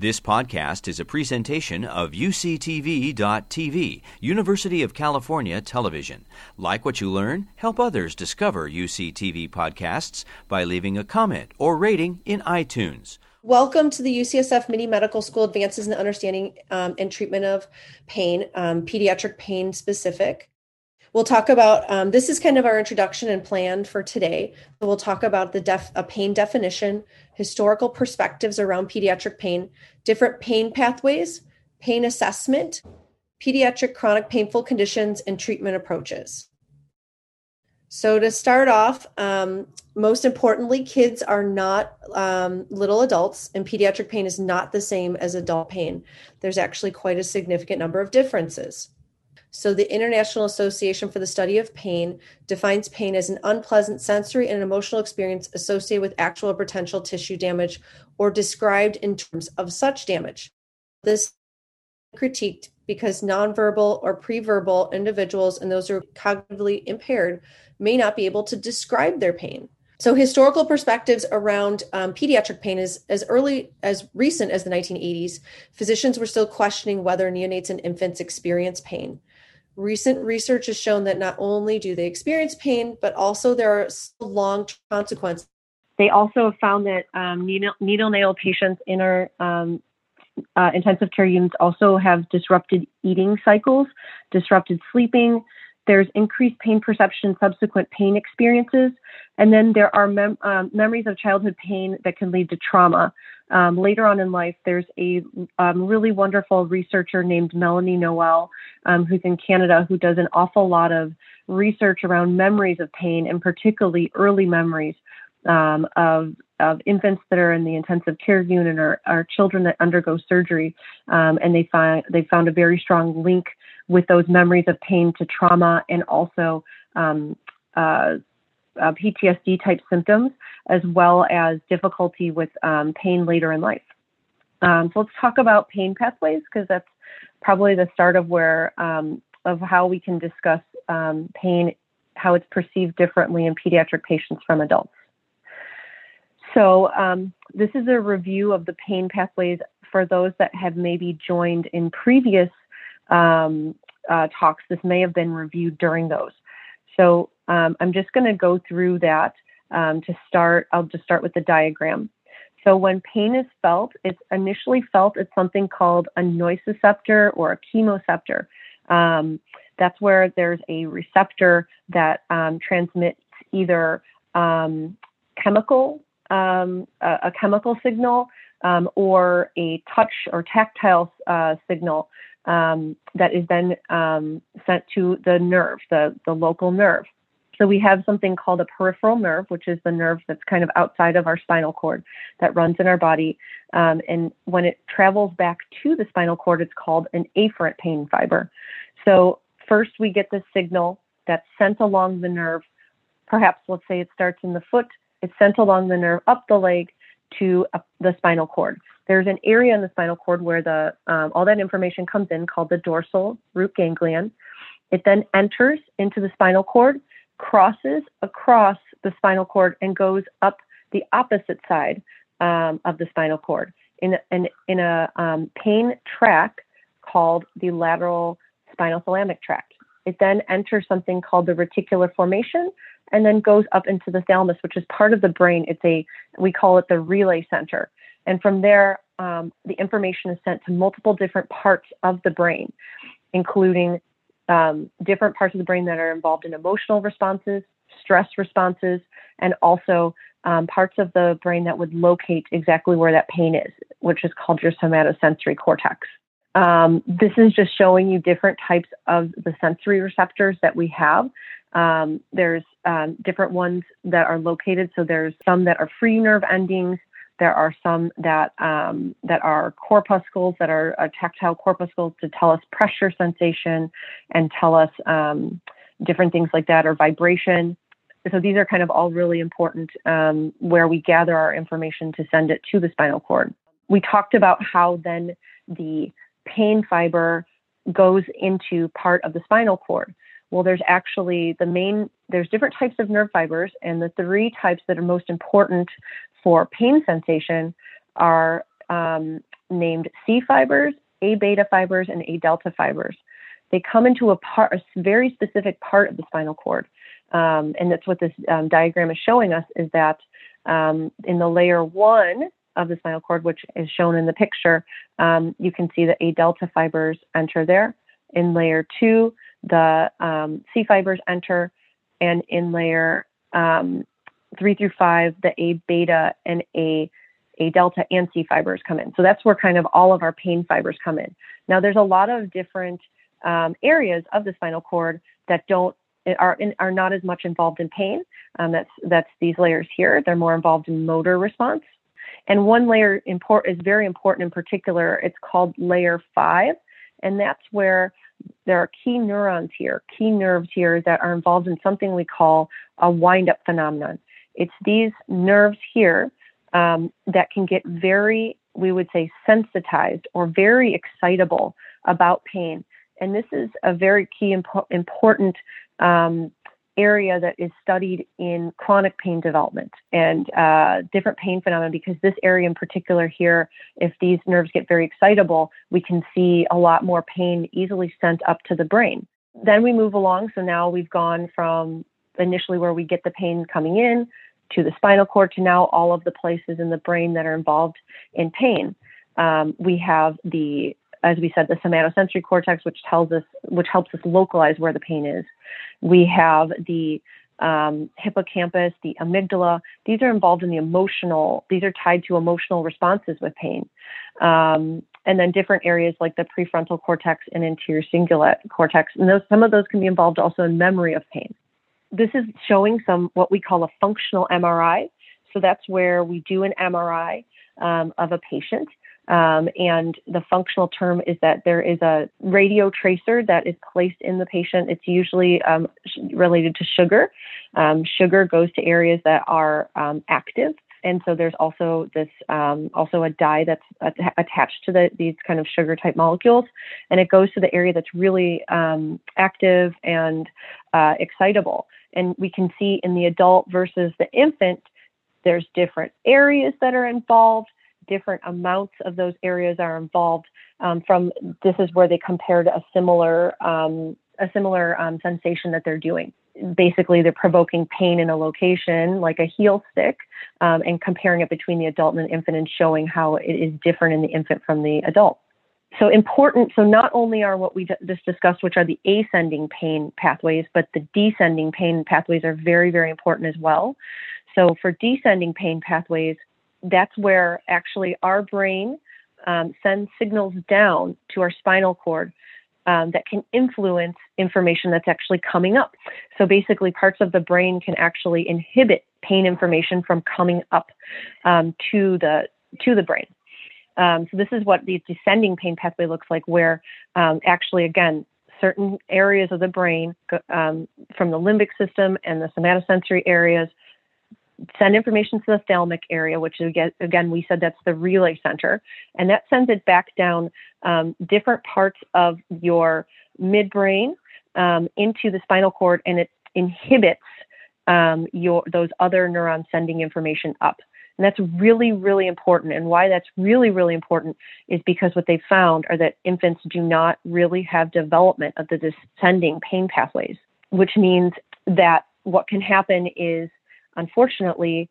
This podcast is a presentation of UCTV.tv, University of California Television. Like what you learn, help others discover UCTV podcasts by leaving a comment or rating in iTunes. Welcome to the UCSF Mini Medical School Advances in Understanding um, and Treatment of Pain, um, pediatric pain specific. We'll talk about um, this is kind of our introduction and plan for today. We'll talk about the def, a pain definition, historical perspectives around pediatric pain, different pain pathways, pain assessment, pediatric chronic painful conditions, and treatment approaches. So, to start off, um, most importantly, kids are not um, little adults, and pediatric pain is not the same as adult pain. There's actually quite a significant number of differences. So, the International Association for the Study of Pain defines pain as an unpleasant sensory and emotional experience associated with actual or potential tissue damage or described in terms of such damage. This critiqued because nonverbal or preverbal individuals and those who are cognitively impaired may not be able to describe their pain. So, historical perspectives around um, pediatric pain is as early as recent as the 1980s. Physicians were still questioning whether neonates and infants experience pain. Recent research has shown that not only do they experience pain, but also there are long consequences. They also have found that um, nail patients in our um, uh, intensive care units also have disrupted eating cycles, disrupted sleeping. There's increased pain perception, subsequent pain experiences, and then there are mem- um, memories of childhood pain that can lead to trauma. Um, later on in life, there's a um, really wonderful researcher named Melanie Noel, um, who's in Canada, who does an awful lot of research around memories of pain and particularly early memories um, of, of infants that are in the intensive care unit or, or children that undergo surgery. Um, and they find they found a very strong link with those memories of pain to trauma and also um, uh, uh, PTSD type symptoms, as well as difficulty with um, pain later in life. Um, so let's talk about pain pathways because that's probably the start of where um, of how we can discuss um, pain, how it's perceived differently in pediatric patients from adults. So um, this is a review of the pain pathways for those that have maybe joined in previous um, uh, talks. This may have been reviewed during those. So um, I'm just going to go through that um, to start. I'll just start with the diagram. So when pain is felt, it's initially felt at something called a nociceptor or a chemoceptor. Um, that's where there's a receptor that um, transmits either um, chemical, um, a, a, chemical signal, or a touch or tactile uh, signal um, that is then um, sent to the nerve, the, the local nerve. So we have something called a peripheral nerve, which is the nerve that's kind of outside of our spinal cord that runs in our body. Um, and when it travels back to the spinal cord, it's called an afferent pain fiber. So first we get the signal that's sent along the nerve. Perhaps let's say it starts in the foot, it's sent along the nerve up the leg to uh, the spinal cord there's an area in the spinal cord where the um, all that information comes in called the dorsal root ganglion. It then enters into the spinal cord, crosses across the spinal cord, and goes up the opposite side um, of the spinal cord in a, in, in a um, pain track called the lateral spinothalamic tract. It then enters something called the reticular formation and then goes up into the thalamus, which is part of the brain. It's a, we call it the relay center. And from there, um, the information is sent to multiple different parts of the brain, including um, different parts of the brain that are involved in emotional responses, stress responses, and also um, parts of the brain that would locate exactly where that pain is, which is called your somatosensory cortex. Um, this is just showing you different types of the sensory receptors that we have. Um, there's um, different ones that are located. So there's some that are free nerve endings, there are some that um, that are corpuscles that are uh, tactile corpuscles to tell us pressure sensation and tell us um, different things like that or vibration. So these are kind of all really important um, where we gather our information to send it to the spinal cord. We talked about how then the pain fiber goes into part of the spinal cord. Well, there's actually the main, there's different types of nerve fibers, and the three types that are most important for pain sensation are um, named C fibers, A beta fibers, and A delta fibers. They come into a part, a very specific part of the spinal cord. Um, and that's what this um, diagram is showing us is that um, in the layer one of the spinal cord, which is shown in the picture, um, you can see the A delta fibers enter there. In layer two, the um, C fibers enter, and in layer um, three through five, the A beta and A A delta and C fibers come in. So that's where kind of all of our pain fibers come in. Now, there's a lot of different um, areas of the spinal cord that don't are in, are not as much involved in pain. Um, that's that's these layers here. They're more involved in motor response. And one layer import is very important in particular. It's called layer five, and that's where there are key neurons here, key nerves here that are involved in something we call a wind-up phenomenon. It's these nerves here um, that can get very, we would say, sensitized or very excitable about pain. And this is a very key impo- important um, area that is studied in chronic pain development and uh, different pain phenomena because this area in particular here, if these nerves get very excitable, we can see a lot more pain easily sent up to the brain. Then we move along. So now we've gone from initially where we get the pain coming in to the spinal cord to now all of the places in the brain that are involved in pain. Um, we have the as we said, the somatosensory cortex, which tells us, which helps us localize where the pain is. We have the um, hippocampus, the amygdala. These are involved in the emotional. These are tied to emotional responses with pain. Um, and then different areas like the prefrontal cortex and anterior cingulate cortex. And those, some of those can be involved also in memory of pain. This is showing some what we call a functional MRI. So that's where we do an MRI um, of a patient um, and the functional term is that there is a radio tracer that is placed in the patient. It's usually um, related to sugar. Um, sugar goes to areas that are um, active. And so there's also this, um, also a dye that's attached to the, these kind of sugar type molecules, and it goes to the area that's really um, active and uh, excitable. And we can see in the adult versus the infant, there's different areas that are involved different amounts of those areas are involved um, from this is where they compared a similar um, a similar um, sensation that they're doing. Basically they're provoking pain in a location like a heel stick um, and comparing it between the adult and the infant and showing how it is different in the infant from the adult. So important so not only are what we just discussed which are the ascending pain pathways but the descending pain pathways are very very important as well. So for descending pain pathways that's where actually our brain um, sends signals down to our spinal cord um, that can influence information that's actually coming up. So basically, parts of the brain can actually inhibit pain information from coming up um, to the to the brain. Um, so this is what the descending pain pathway looks like, where um, actually, again, certain areas of the brain um, from the limbic system and the somatosensory areas send information to the thalamic area, which again, we said that's the relay center, and that sends it back down um, different parts of your midbrain um, into the spinal cord, and it inhibits um, your those other neurons sending information up. And that's really, really important. And why that's really, really important is because what they found are that infants do not really have development of the descending pain pathways, which means that what can happen is unfortunately,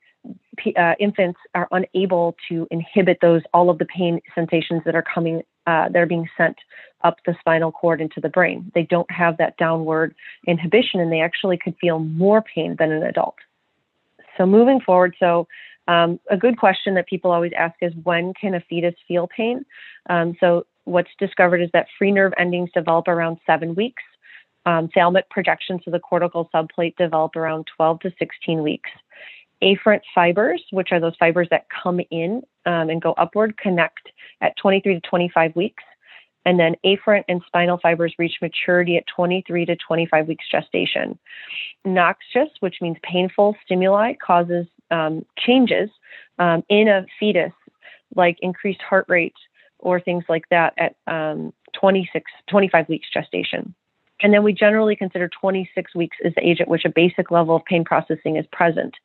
uh, infants are unable to inhibit those all of the pain sensations that are coming uh, that are being sent up the spinal cord into the brain. They don't have that downward inhibition, and they actually could feel more pain than an adult. So moving forward, so um, a good question that people always ask is when can a fetus feel pain? Um, so what's discovered is that free nerve endings develop around seven weeks. Um, thalamic projections of the cortical subplate develop around 12 to 16 weeks. Afferent fibers, which are those fibers that come in um, and go upward, connect at 23 to 25 weeks. And then afferent and spinal fibers reach maturity at 23 to 25 weeks gestation. Noxious, which means painful stimuli, causes um, changes um, in a fetus, like increased heart rate or things like that at um, 26, 25 weeks gestation. And then we generally consider 26 weeks as the age at which a basic level of pain processing is present.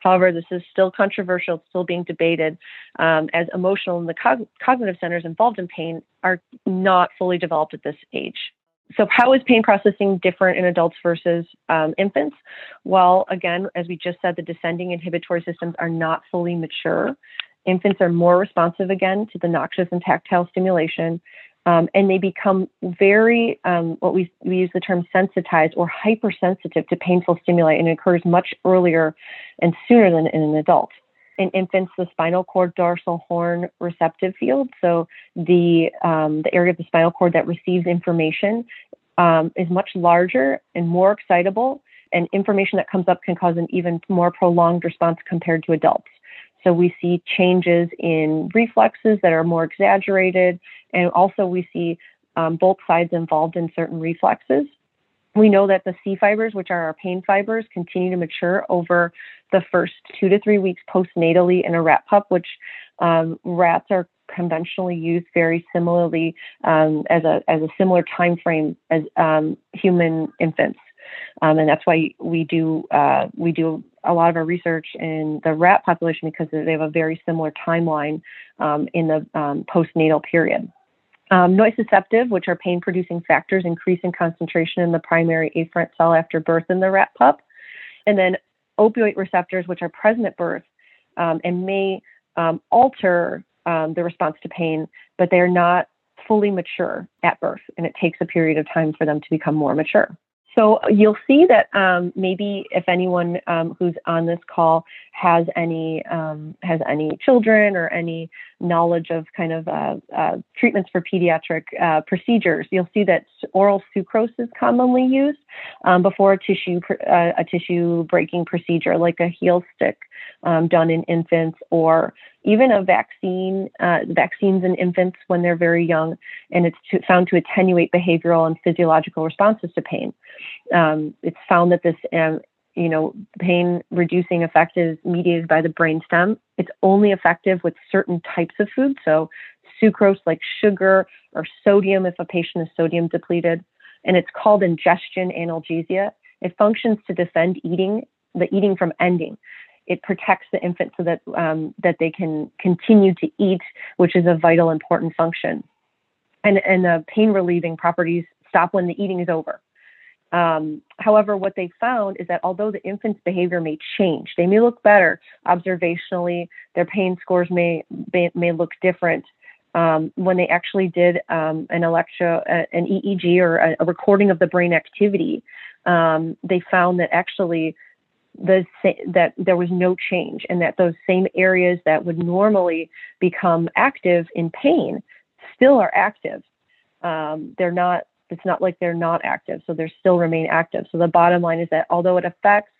However, this is still controversial, still being debated, um, as emotional and the cog- cognitive centers involved in pain are not fully developed at this age. So, how is pain processing different in adults versus um, infants? Well, again, as we just said, the descending inhibitory systems are not fully mature. Infants are more responsive again to the noxious and tactile stimulation, um, and they become very, um, what we, we use the term sensitized or hypersensitive to painful stimuli, and it occurs much earlier and sooner than in an adult. In infants, the spinal cord dorsal horn receptive field, so the, um, the area of the spinal cord that receives information, um, is much larger and more excitable, and information that comes up can cause an even more prolonged response compared to adults. So we see changes in reflexes that are more exaggerated, and also we see um, both sides involved in certain reflexes. We know that the C fibers, which are our pain fibers, continue to mature over the first two to three weeks postnatally in a rat pup, which um, rats are conventionally used very similarly um, as a as a similar time frame as um, human infants, um, and that's why we do uh, we do a lot of our research in the rat population because they have a very similar timeline um, in the um, postnatal period. Um, nociceptive, which are pain producing factors, increase in concentration in the primary afferent cell after birth in the rat pup. And then opioid receptors, which are present at birth um, and may um, alter um, the response to pain, but they're not fully mature at birth. And it takes a period of time for them to become more mature. So you'll see that um, maybe if anyone um, who's on this call has any um, has any children or any knowledge of kind of uh, uh, treatments for pediatric uh, procedures, you'll see that oral sucrose is commonly used um, before a tissue uh, a tissue breaking procedure, like a heel stick um, done in infants or even a vaccine, uh, vaccines in infants when they're very young, and it's to, found to attenuate behavioral and physiological responses to pain. Um, it's found that this, um, you know, pain reducing effect is mediated by the brainstem. It's only effective with certain types of food, so sucrose like sugar or sodium if a patient is sodium depleted, and it's called ingestion analgesia. It functions to defend eating, the eating from ending it protects the infant so that um, that they can continue to eat, which is a vital important function. And and the pain relieving properties stop when the eating is over. Um, however, what they found is that although the infant's behavior may change, they may look better observationally. Their pain scores may may, may look different. Um, when they actually did um, an electro, uh, an EEG or a, a, recording of the brain activity, um, they found that actually the that there was no change and that those same areas that would normally become active in pain still are active. Um, they're not it's not like they're not active so they still remain active. So the bottom line is that although it affects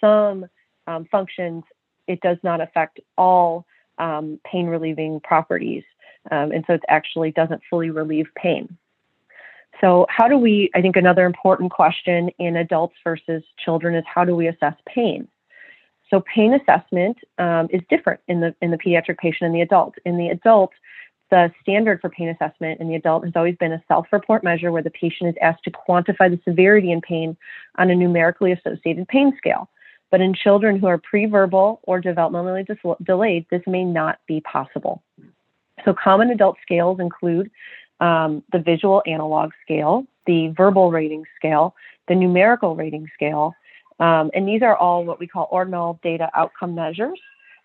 some um, functions it does not affect all um, pain relieving properties. Um, and so it actually doesn't fully relieve pain so, how do we, I think another important question in adults versus children is how do we assess pain? So, pain assessment um, is different in the, in the pediatric patient and the adult. In the adult, the standard for pain assessment in the adult has always been a self report measure where the patient is asked to quantify the severity in pain on a numerically associated pain scale. But in children who are pre-verbal or developmentally dis- delayed, this may not be possible. So, common adult scales include um, the visual analog scale, the verbal rating scale, the numerical rating scale. Um, and these are all what we call ordinal data outcome measures.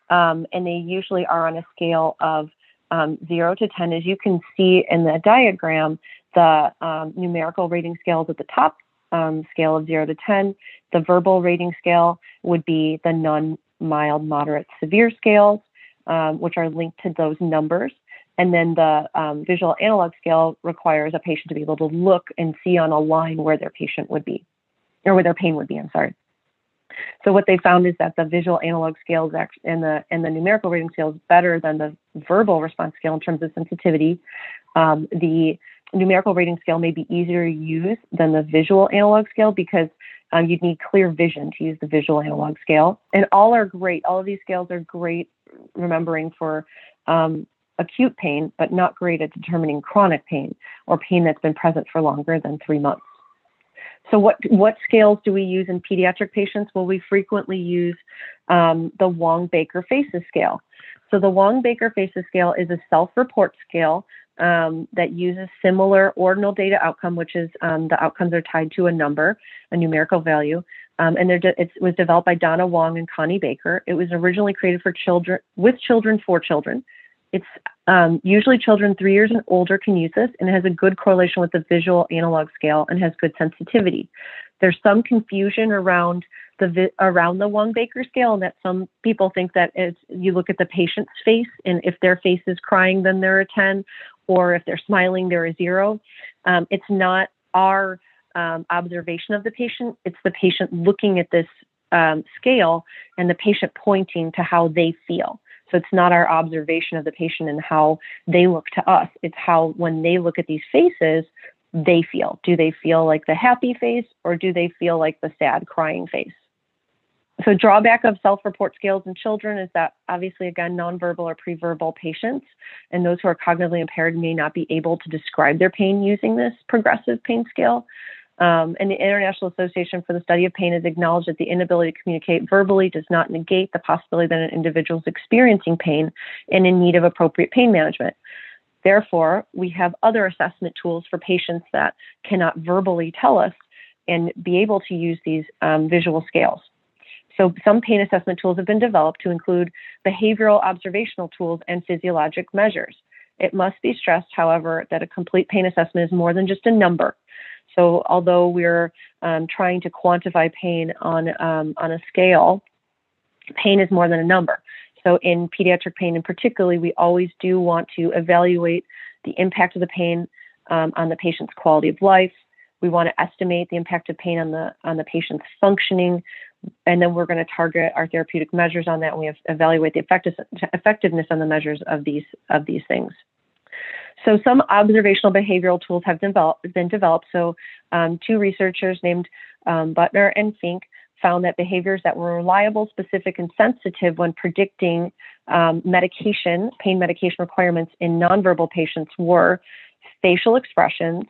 Um, and they usually are on a scale of um, 0 to 10. As you can see in the diagram, the um, numerical rating scale is at the top um, scale of 0 to 10. The verbal rating scale would be the none, mild, moderate, severe scales, which are linked to those numbers. And then the um, visual analog scale requires a patient to be able to look and see on a line where their patient would be, or where their pain would be. I'm sorry. So what they found is that the visual analog scale and the and the numerical rating scale is better than the verbal response scale in terms of sensitivity. Um, the numerical rating scale may be easier to use than the visual analog scale because um, you'd need clear vision to use the visual analog scale. And all are great. All of these scales are great remembering for um, acute pain, but not great at determining chronic pain or pain that's been present for longer than three months. So what what scales do we use in pediatric patients? Well, we frequently use um, the Wong Baker Faces scale. So the Wong Baker Faces scale is a self-report scale um, that uses similar ordinal data outcome, which is um, the outcomes are tied to a number, a numerical value. Um, and de- it was developed by Donna Wong and Connie Baker. It was originally created for children, with children, for children. It's um, usually children three years and older can use this, and it has a good correlation with the visual analog scale and has good sensitivity. There's some confusion around the around the Wong Baker scale, and that some people think that it's you look at the patient's face, and if their face is crying, then they're a 10, or if they're smiling, they're a zero. Um, it's not our um, observation of the patient, it's the patient looking at this um, scale and the patient pointing to how they feel. So it's not our observation of the patient and how they look to us. It's how, when they look at these faces, they feel. Do they feel like the happy face or do they feel like the sad, crying face? So, drawback of self report scales in children is that obviously, again, nonverbal or preverbal patients and those who are cognitively impaired may not be able to describe their pain using this progressive pain scale. Um, and the International Association for the Study of Pain has acknowledged that the inability to communicate verbally does not negate the possibility that an individual is experiencing pain and in need of appropriate pain management. Therefore, we have other assessment tools for patients that cannot verbally tell us and be able to use these um, visual scales. So some pain assessment tools have been developed to include behavioral observational tools and physiologic measures. It must be stressed, however, that a complete pain assessment is more than just a number. So although we're um, trying to quantify pain on um, on a scale, pain is more than a number. So in pediatric pain, in particularly, we always do want to evaluate the impact of the pain um, on the patient's quality of life. We want to estimate the impact of pain on the on the patient's functioning and then we're going to target our therapeutic measures on that and we evaluate the effectiveness on the measures of these of these things so some observational behavioral tools have developed, been developed so um, two researchers named um, Büttner and fink found that behaviors that were reliable specific and sensitive when predicting um, medication pain medication requirements in nonverbal patients were facial expressions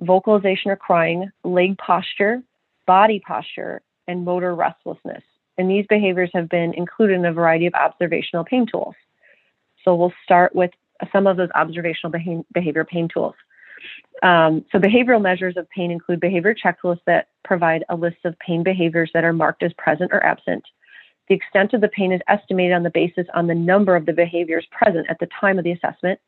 vocalization or crying leg posture body posture and motor restlessness. And these behaviors have been included in a variety of observational pain tools. So we'll start with some of those observational behavior pain tools. Um, so behavioral measures of pain include behavior checklists that provide a list of pain behaviors that are marked as present or absent. The extent of the pain is estimated on the basis on the number of the behaviors present at the time of the assessment,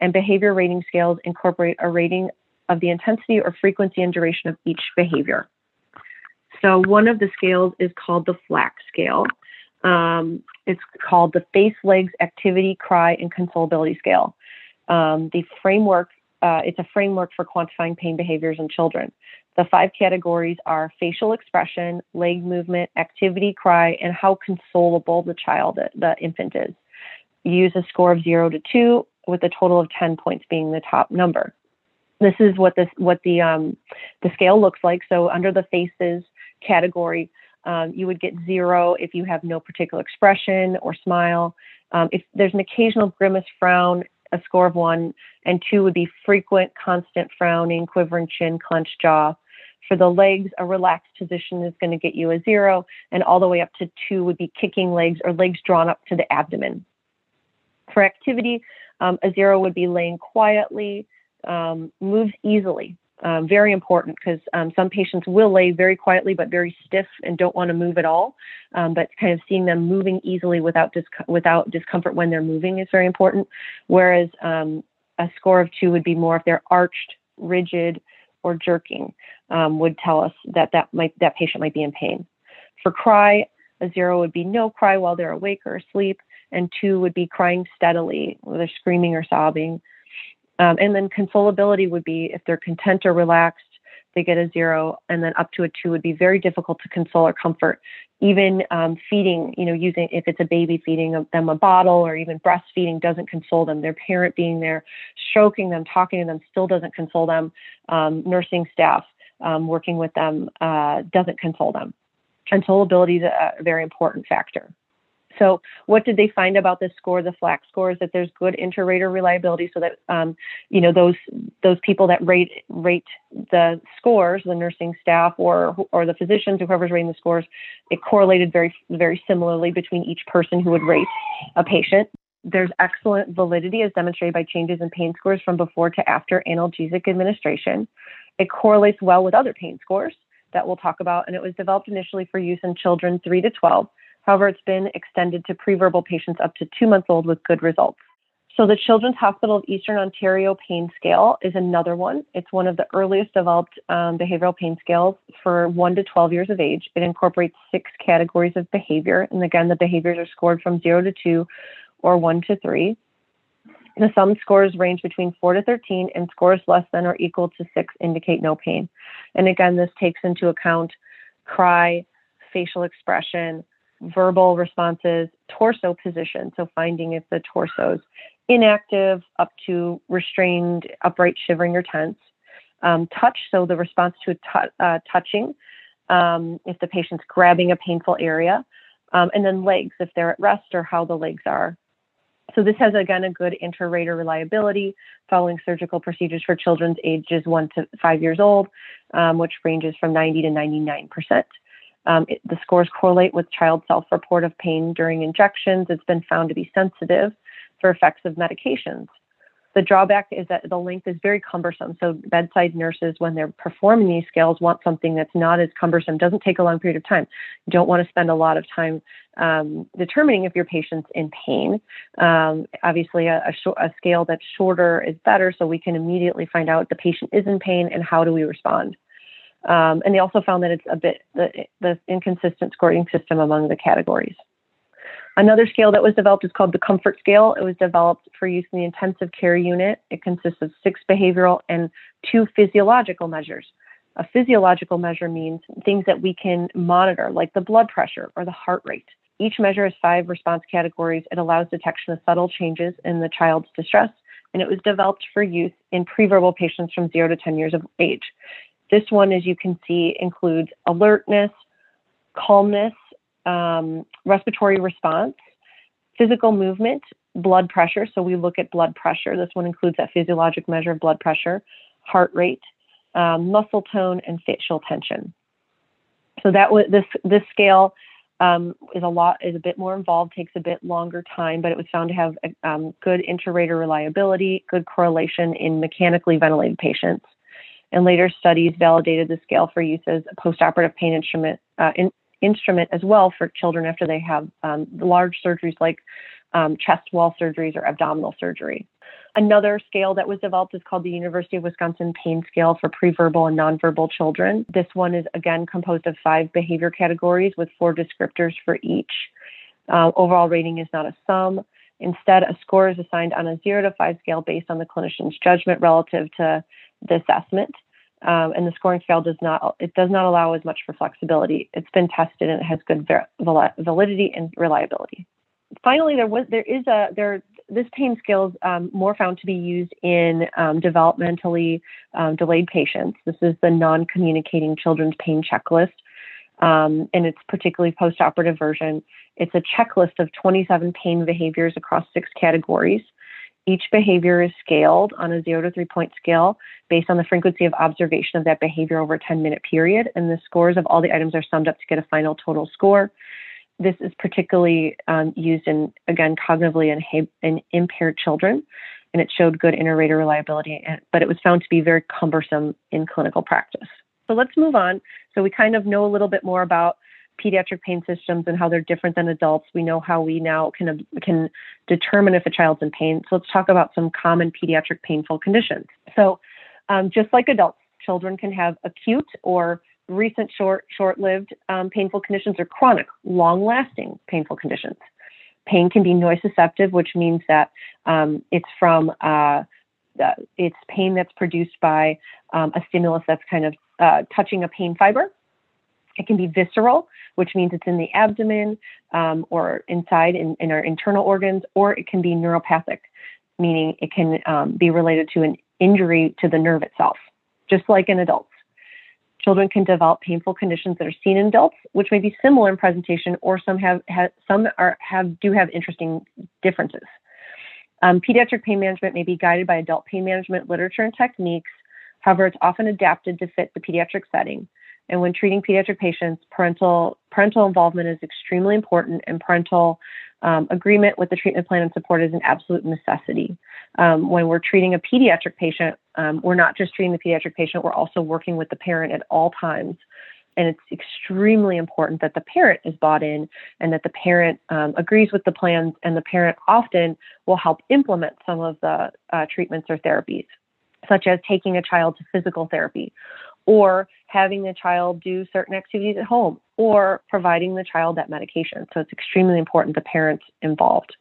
and behavior rating scales incorporate a rating of the intensity or frequency and duration of each behavior. So one of the scales is called the FLACC scale. Um, it's called the Face Legs Activity, Cry, and Consolability Scale. Um, the framework, uh, it's a framework for quantifying pain behaviors in children. The five categories are facial expression, leg movement, activity, cry, and how consolable the child, the infant is. You use a score of zero to two, with a total of 10 points being the top number. This is what this what the um, the scale looks like. So under the faces, category. Um, you would get zero if you have no particular expression or smile. Um, if there's an occasional grimace, frown, a score of one, and two would be frequent, constant frowning, quivering chin, clenched jaw. For the legs, a relaxed position is going to get you a zero, and all the way up to two would be kicking legs or legs drawn up to the abdomen. For activity, um, a zero would be laying quietly, um, moves easily, um, very important because um, some patients will lay very quietly but very stiff and don't want to move at all. Um, but kind of seeing them moving easily without without discomfort when they're moving is very important. Whereas um, a score of two would be more if they're arched, rigid, or jerking um, would tell us that that might that patient might be in pain. For cry, a zero would be no cry while they're awake or asleep, and two would be crying steadily, whether screaming or sobbing. Um, and then consolability would be if they're content or relaxed, they get a zero, and then up to a two would be very difficult to console or comfort. Even um, feeding, you know, using if it's a baby feeding them a bottle or even breastfeeding doesn't console them. Their parent being there, stroking them, talking to them still doesn't console them. Um, nursing staff um, working with them uh, doesn't console them. Consolability is a, a very important factor. So, what did they find about this score, the FLACS score, is that there's good inter-rater reliability, so that um, you know those those people that rate rate the scores, the nursing staff or or the physicians, whoever's rating the scores, it correlated very very similarly between each person who would rate a patient. There's excellent validity as demonstrated by changes in pain scores from before to after analgesic administration. It correlates well with other pain scores that we'll talk about, and it was developed initially for use in children 3 to 12 However, it's been extended to preverbal patients up to two months old with good results. So the Children's Hospital of Eastern Ontario Pain Scale is another one. It's one of the earliest developed um, behavioral pain scales for 1 to 12 years of age. It incorporates six categories of behavior. And again, the behaviors are scored from 0 to 2 or 1 to 3. The sum scores range between 4 to 13, and scores less than or equal to 6 indicate no pain. And again, this takes into account cry, facial expression, verbal responses, torso position. So finding if the torso's inactive, up to restrained, upright, shivering, or tense. Um, touch, so the response to uh, touching, um, if the patient's grabbing a painful area. Um, and then legs, if they're at rest or how the legs are. So this has again a good inter-rater reliability following surgical procedures for children's ages one to five years old, um, which ranges from 90 to 99 percent. Um, it, the scores correlate with child self report of pain during injections. It's been found to be sensitive for effects of medications. The drawback is that the length is very cumbersome. So, bedside nurses, when they're performing these scales, want something that's not as cumbersome, doesn't take a long period of time. You don't want to spend a lot of time um, determining if your patient's in pain. Um, obviously, a, a, a, scale that's shorter is better, so we can immediately find out the patient is in pain and how do we respond. Um, and they also found that it's a bit the, the inconsistent scoring system among the categories. Another scale that was developed is called the comfort scale. It was developed for use in the intensive care unit. It consists of six behavioral and two physiological measures. A physiological measure means things that we can monitor, like the blood pressure or the heart rate. Each measure has five response categories. It allows detection of subtle changes in the child's distress, and it was developed for use in preverbal patients from 0 to 10 years of age. This one, as you can see, includes alertness, calmness, um, respiratory response, physical movement, blood pressure. So we look at blood pressure. This one includes that physiologic measure of blood pressure, heart rate, um, muscle tone, and facial tension. So that was this this scale um, is a lot is a bit more involved, takes a bit longer time, but it was found to have um, good inter-rater reliability, good correlation in mechanically ventilated patients and later studies validated the scale for use as a postoperative pain instrument, uh, in, instrument as well for children after they have um, large surgeries like um, chest wall surgeries or abdominal surgery. Another scale that was developed is called the University of Wisconsin Pain Scale for Preverbal and Nonverbal Children. This one is again composed of five behavior categories with four descriptors for each. Uh, overall rating is not a sum. Instead, a score is assigned on a zero to five scale based on the clinician's judgment relative to the assessment. Um, and the scoring scale does not it does not allow as much for flexibility. It's been tested and it has good ver- validity and reliability. Finally, there was there is a there this pain scale is um, more found to be used in um, developmentally um, delayed patients. This is the non-communicating children's pain checklist, um, and it's particularly post-operative version. It's a checklist of 27 pain behaviors across six categories. Each behavior is scaled on a zero to three point scale based on the frequency of observation of that behavior over a 10 minute period. And the scores of all the items are summed up to get a final total score. This is particularly um, used in, again, cognitively and, in impaired children. And it showed good inter-rater reliability, but it was found to be very cumbersome in clinical practice. So let's move on. So we kind of know a little bit more about pediatric pain systems and how they're different than adults. We know how we now can can determine if a child's in pain. So let's talk about some common pediatric painful conditions. So um, just like adults, children can have acute or recent short short-lived um, painful conditions or chronic long-lasting painful conditions. Pain can be nociceptive, which means that um, it's from uh, it's pain that's produced by um, a stimulus that's kind of uh, touching a pain fiber it can be visceral, which means it's in the abdomen um, or inside in, in, our internal organs, or it can be neuropathic, meaning it can um, be related to an injury to the nerve itself, just like in adults. Children can develop painful conditions that are seen in adults, which may be similar in presentation, or some have, have some are have do have interesting differences. Um, pediatric pain management may be guided by adult pain management literature and techniques. However, it's often adapted to fit the pediatric setting. And when treating pediatric patients, parental parental involvement is extremely important, and parental um, agreement with the treatment plan and support is an absolute necessity. Um, when we're treating a pediatric patient, um, we're not just treating the pediatric patient, we're also working with the parent at all times. And it's extremely important that the parent is bought in and that the parent um, agrees with the plans, and the parent often will help implement some of the uh, treatments or therapies, such as taking a child to physical therapy or having the child do certain activities at home or providing the child that medication. So it's extremely important the parents involved.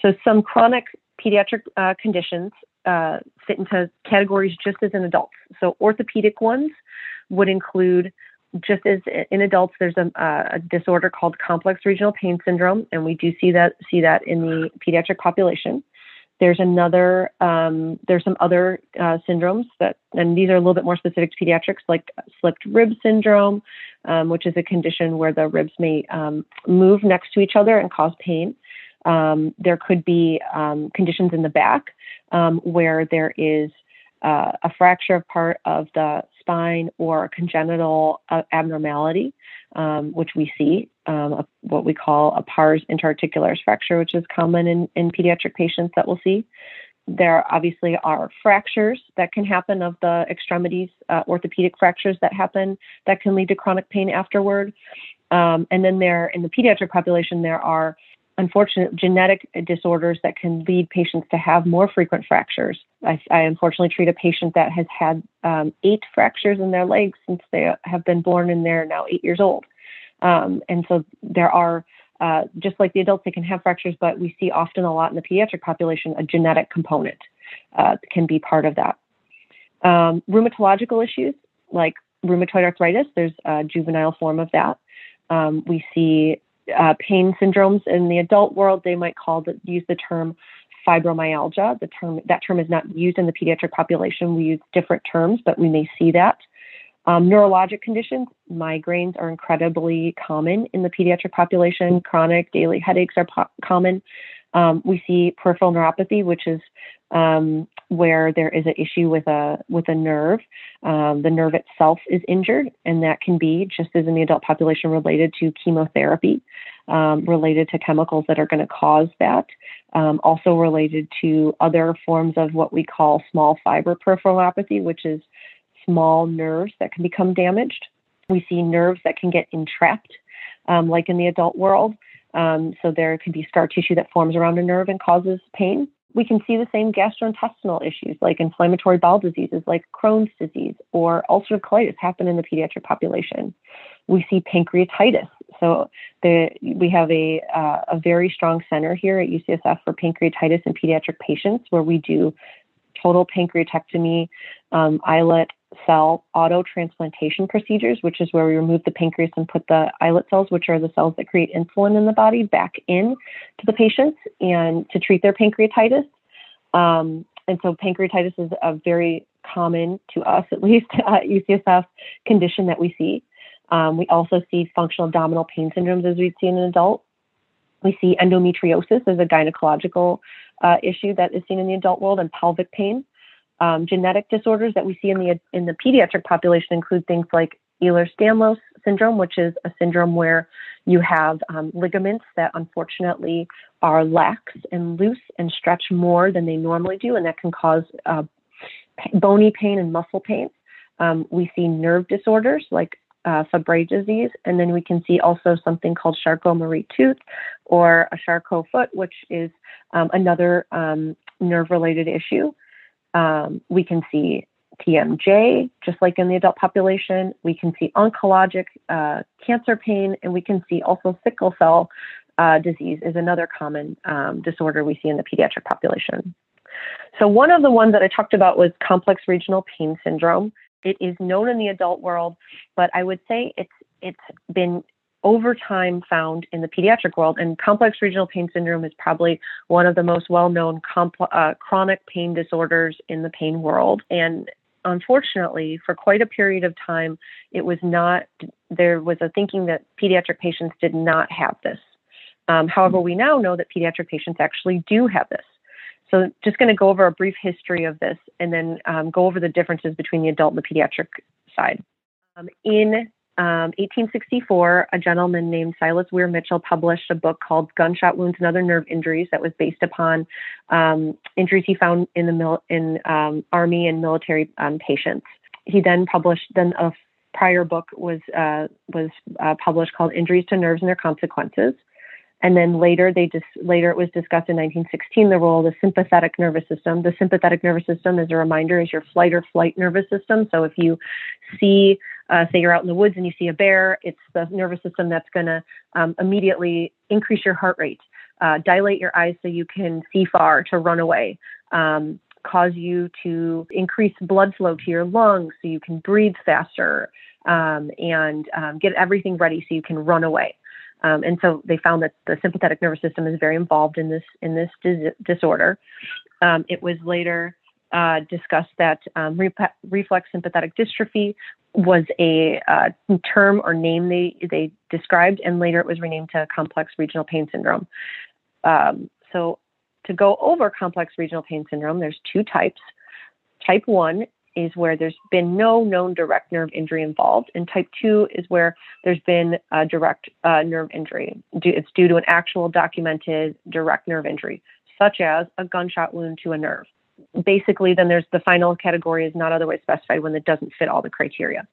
So some chronic pediatric uh, conditions uh, fit into categories just as in adults. So orthopedic ones would include just as in adults, there's a, a, disorder called complex regional pain syndrome, and we do see that see that in the pediatric population. There's another, um, there's some other uh, syndromes that, and these are a little bit more specific to pediatrics, like slipped rib syndrome, um, which is a condition where the ribs may um, move next to each other and cause pain. Um, there could be um, conditions in the back um, where there is uh, a fracture of part of the spine or a congenital uh, abnormality, um, which we see, um, a, what we call a pars interarticularis fracture, which is common in, in pediatric patients that we'll see. There obviously are fractures that can happen of the extremities, uh, orthopedic fractures that happen that can lead to chronic pain afterward. Um, and then there, in the pediatric population, there are unfortunate genetic disorders that can lead patients to have more frequent fractures. I, I unfortunately treat a patient that has had um, eight fractures in their legs since they have been born and they're now eight years old. Um, and so there are, uh, just like the adults, they can have fractures, but we see often a lot in the pediatric population, a genetic component uh, can be part of that. Um, rheumatological issues like rheumatoid arthritis, there's a juvenile form of that. Um, we see uh, pain syndromes in the adult world, they might call the, use the term fibromyalgia. The term that term is not used in the pediatric population. We use different terms, but we may see that. Um, neurologic conditions, migraines are incredibly common in the pediatric population. Chronic daily headaches are po- common. Um, we see peripheral neuropathy, which is um, where there is an issue with a with a nerve. Um, the nerve itself is injured, and that can be just as in the adult population related to chemotherapy, um, related to chemicals that are going to cause that. Um, also related to other forms of what we call small fiber peripheral neuropathy, which is small nerves that can become damaged. We see nerves that can get entrapped, um, like in the adult world. Um, so there could be scar tissue that forms around a nerve and causes pain. We can see the same gastrointestinal issues like inflammatory bowel diseases like Crohn's disease or ulcerative colitis happen in the pediatric population. We see pancreatitis. So the, we have a, uh, a very strong center here at UCSF for pancreatitis in pediatric patients where we do total pancreatectomy, um, islet cell auto transplantation procedures, which is where we remove the pancreas and put the islet cells, which are the cells that create insulin in the body, back in to the patients and to treat their pancreatitis. Um, and so pancreatitis is a very common to us, at least at UCSF, condition that we see. Um, we also see functional abdominal pain syndromes as we see in an adult. We see endometriosis as a gynecological uh, issue that is seen in the adult world and pelvic pain. Um, genetic disorders that we see in the in the pediatric population include things like Ehlers-Danlos syndrome, which is a syndrome where you have um, ligaments that unfortunately are lax and loose and stretch more than they normally do, and that can cause uh, bony pain and muscle pain. Um, we see nerve disorders like uh, Fabry disease, and then we can see also something called Charcot-Marie tooth or a Charcot foot, which is um, another um, nerve-related issue. Um, we can see TMJ, just like in the adult population. We can see oncologic uh, cancer pain, and we can see also sickle cell uh, disease is another common um, disorder we see in the pediatric population. So one of the ones that I talked about was complex regional pain syndrome. It is known in the adult world, but I would say it's it's been over time found in the pediatric world. And complex regional pain syndrome is probably one of the most well known compl- uh, chronic pain disorders in the pain world. And unfortunately, for quite a period of time, it was not, there was a thinking that pediatric patients did not have this. Um, however, we now know that pediatric patients actually do have this. So, just going to go over a brief history of this and then um, go over the differences between the adult and the pediatric side. Um, in 1864, um, a gentleman named Silas Weir Mitchell published a book called Gunshot Wounds and Other Nerve Injuries that was based upon um, injuries he found in the mil- in um, army and military um, patients. He then published then a prior book was uh, was uh, published called Injuries to Nerves and Their Consequences. And then later, they just later it was discussed in 1916 the role of the sympathetic nervous system. The sympathetic nervous system, as a reminder, is your flight or flight nervous system. So if you see uh, say you're out in the woods and you see a bear, it's the nervous system that's going to um, immediately increase your heart rate, uh, dilate your eyes so you can see far to run away, um, cause you to increase blood flow to your lungs so you can breathe faster, um, and um, get everything ready so you can run away. Um, and so they found that the sympathetic nervous system is very involved in this in this dis- disorder. Um, it was later uh, discussed that um, reflex sympathetic dystrophy was a uh, term or name they they described, and later it was renamed to complex regional pain syndrome. Um, so, to go over complex regional pain syndrome, there's two types. Type one is where there's been no known direct nerve injury involved, and type two is where there's been a direct uh, nerve injury. It's due to an actual documented direct nerve injury, such as a gunshot wound to a nerve basically, then there's the final category is not otherwise specified when it doesn't fit all the criteria.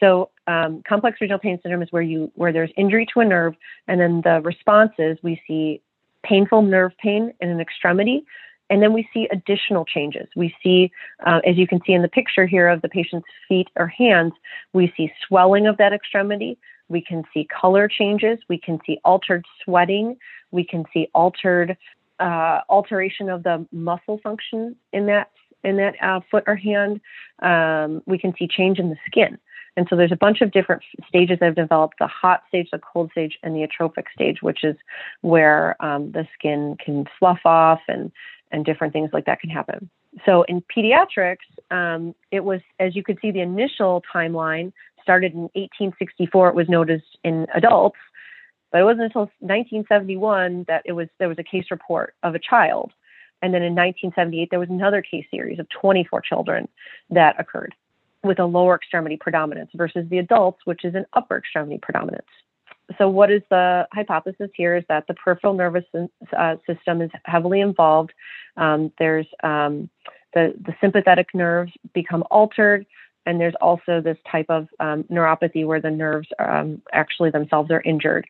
So um, complex regional pain syndrome is where you where there's injury to a nerve, and then the responses we see painful nerve pain in an extremity, and then we see additional changes. We see, uh, as you can see in the picture here of the patient's feet or hands, we see swelling of that extremity. We can see color changes. We can see altered sweating. We can see altered uh, alteration of the muscle function in that in that uh, foot or hand. Um, we can see change in the skin. And so there's a bunch of different stages that have developed the hot stage, the cold stage, and the atrophic stage, which is where um, the skin can slough off and, and different things like that can happen. So in pediatrics, um, it was, as you could see, the initial timeline started in 1864. It was noticed in adults. But it wasn't until 1971 that it was there was a case report of a child, and then in 1978 there was another case series of 24 children that occurred with a lower extremity predominance versus the adults, which is an upper extremity predominance. So, what is the hypothesis here? Is that the peripheral nervous uh, system is heavily involved. Um, there's um, the the sympathetic nerves become altered, and there's also this type of um, neuropathy where the nerves um, actually themselves are injured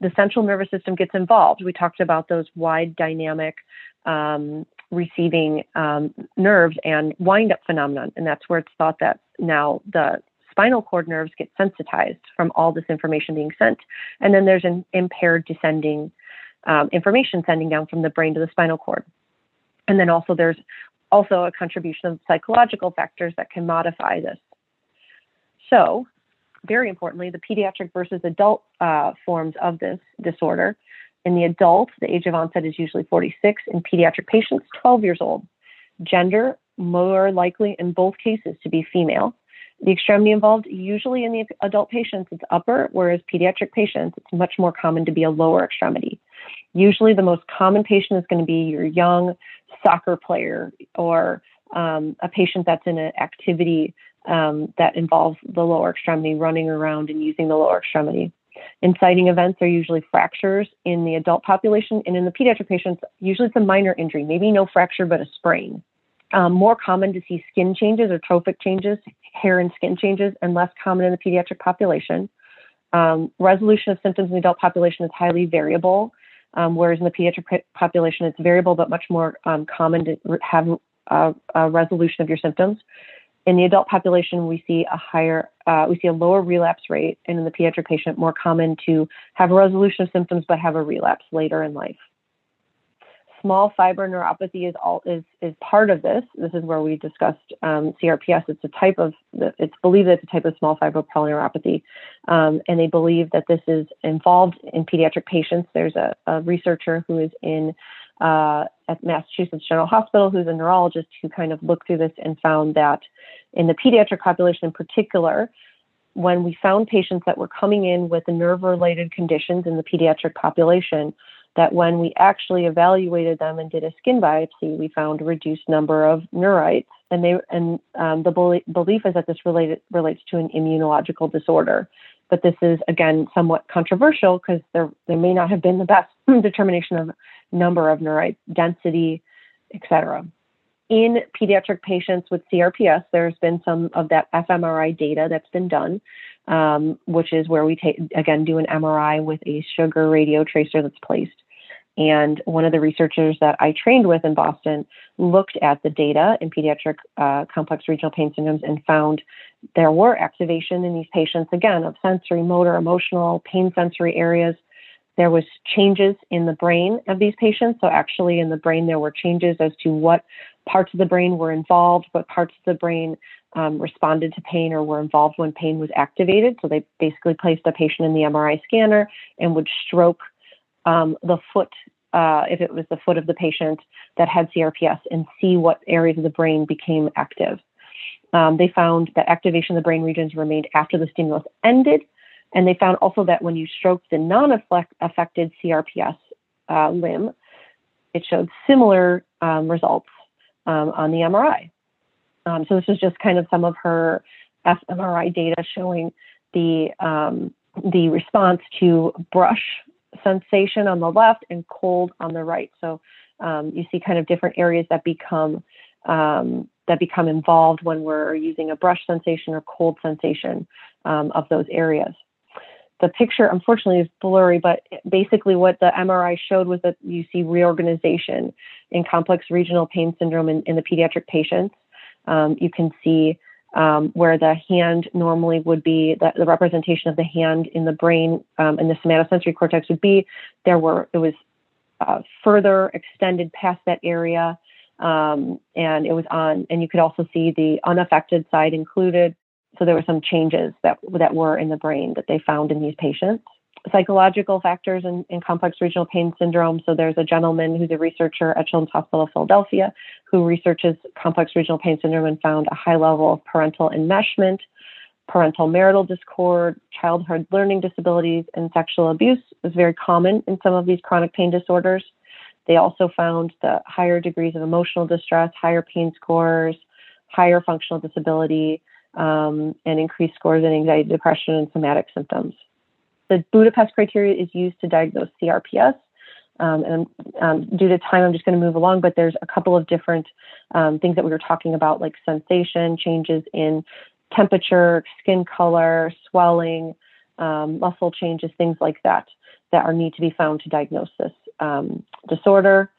the central nervous system gets involved. We talked about those wide dynamic um, receiving um, nerves and wind up phenomenon. And that's where it's thought that now the spinal cord nerves get sensitized from all this information being sent. And then there's an impaired descending um, information sending down from the brain to the spinal cord. And then also there's also a contribution of psychological factors that can modify this. So very importantly, the pediatric versus adult uh, forms of this disorder. In the adult, the age of onset is usually 46. In pediatric patients, 12 years old. Gender, more likely in both cases to be female. The extremity involved, usually in the adult patients, it's upper, whereas pediatric patients, it's much more common to be a lower extremity. Usually, the most common patient is going to be your young soccer player or um, a patient that's in an activity um, that involves the lower extremity, running around and using the lower extremity. Inciting events are usually fractures in the adult population, and in the pediatric patients, usually it's a minor injury, maybe no fracture, but a sprain. Um, more common to see skin changes or trophic changes, hair and skin changes, and less common in the pediatric population. Um, resolution of symptoms in the adult population is highly variable, um, whereas in the pediatric population, it's variable but much more um, common to have a, a resolution of your symptoms in the adult population, we see a higher, uh, we see a lower relapse rate, and in the pediatric patient, more common to have a resolution of symptoms but have a relapse later in life. Small fiber neuropathy is all is is part of this. This is where we discussed um, CRPS. It's a type of it's believed that it's a type of small fiber polyneuropathy, um, and they believe that this is involved in pediatric patients. There's a, a researcher who is in uh, at Massachusetts General Hospital, who's a neurologist who kind of looked through this and found that in the pediatric population in particular, when we found patients that were coming in with nerve related conditions in the pediatric population, that when we actually evaluated them and did a skin biopsy, we found a reduced number of neurites. And they and um, the belief is that this related relates to an immunological disorder. But this is again somewhat controversial because there there may not have been the best determination of number of neurite density, etc. In pediatric patients with CRPS, there's been some of that fMRI data that's been done, um, which is where we take again do an MRI with a sugar radio tracer that's placed. And one of the researchers that I trained with in Boston looked at the data in pediatric uh, complex regional pain syndromes and found there were activation in these patients, again, of sensory, motor, emotional, pain sensory areas. There was changes in the brain of these patients. So actually in the brain, there were changes as to what parts of the brain were involved, what parts of the brain um, responded to pain or were involved when pain was activated. So they basically placed a patient in the MRI scanner and would stroke um, the foot, uh, if it was the foot of the patient that had CRPS, and see what areas of the brain became active. Um, they found that activation of the brain regions remained after the stimulus ended. And they found also that when you stroked the non affected CRPS uh, limb, it showed similar um, results um, on the MRI. Um, so this is just kind of some of her fMRI data showing the um, the response to brush sensation on the left and cold on the right. So um, you see kind of different areas that become um, that become involved when we're using a brush sensation or cold sensation um, of those areas. The picture, unfortunately, is blurry, but basically what the MRI showed was that you see reorganization in complex regional pain syndrome in, in the pediatric patients. Um, you can see um, where the hand normally would be the, the, representation of the hand in the brain um, and the somatosensory cortex would be there were it was uh, further extended past that area um, and it was on and you could also see the unaffected side included. So there were some changes that that were in the brain that they found in these patients psychological factors in, in, complex regional pain syndrome. So there's a gentleman who's a researcher at Children's Hospital of Philadelphia who researches complex regional pain syndrome and found a high level of parental enmeshment, parental marital discord, childhood learning disabilities, and sexual abuse is very common in some of these chronic pain disorders. They also found the higher degrees of emotional distress, higher pain scores, higher functional disability, um, and increased scores in anxiety, depression, and somatic symptoms the Budapest criteria is used to diagnose CRPS. Um, and um, due to time, I'm just going to move along, but there's a couple of different um, things that we were talking about, like sensation, changes in temperature, skin color, swelling, um, muscle changes, things like that, that are need to be found to diagnose this um, disorder.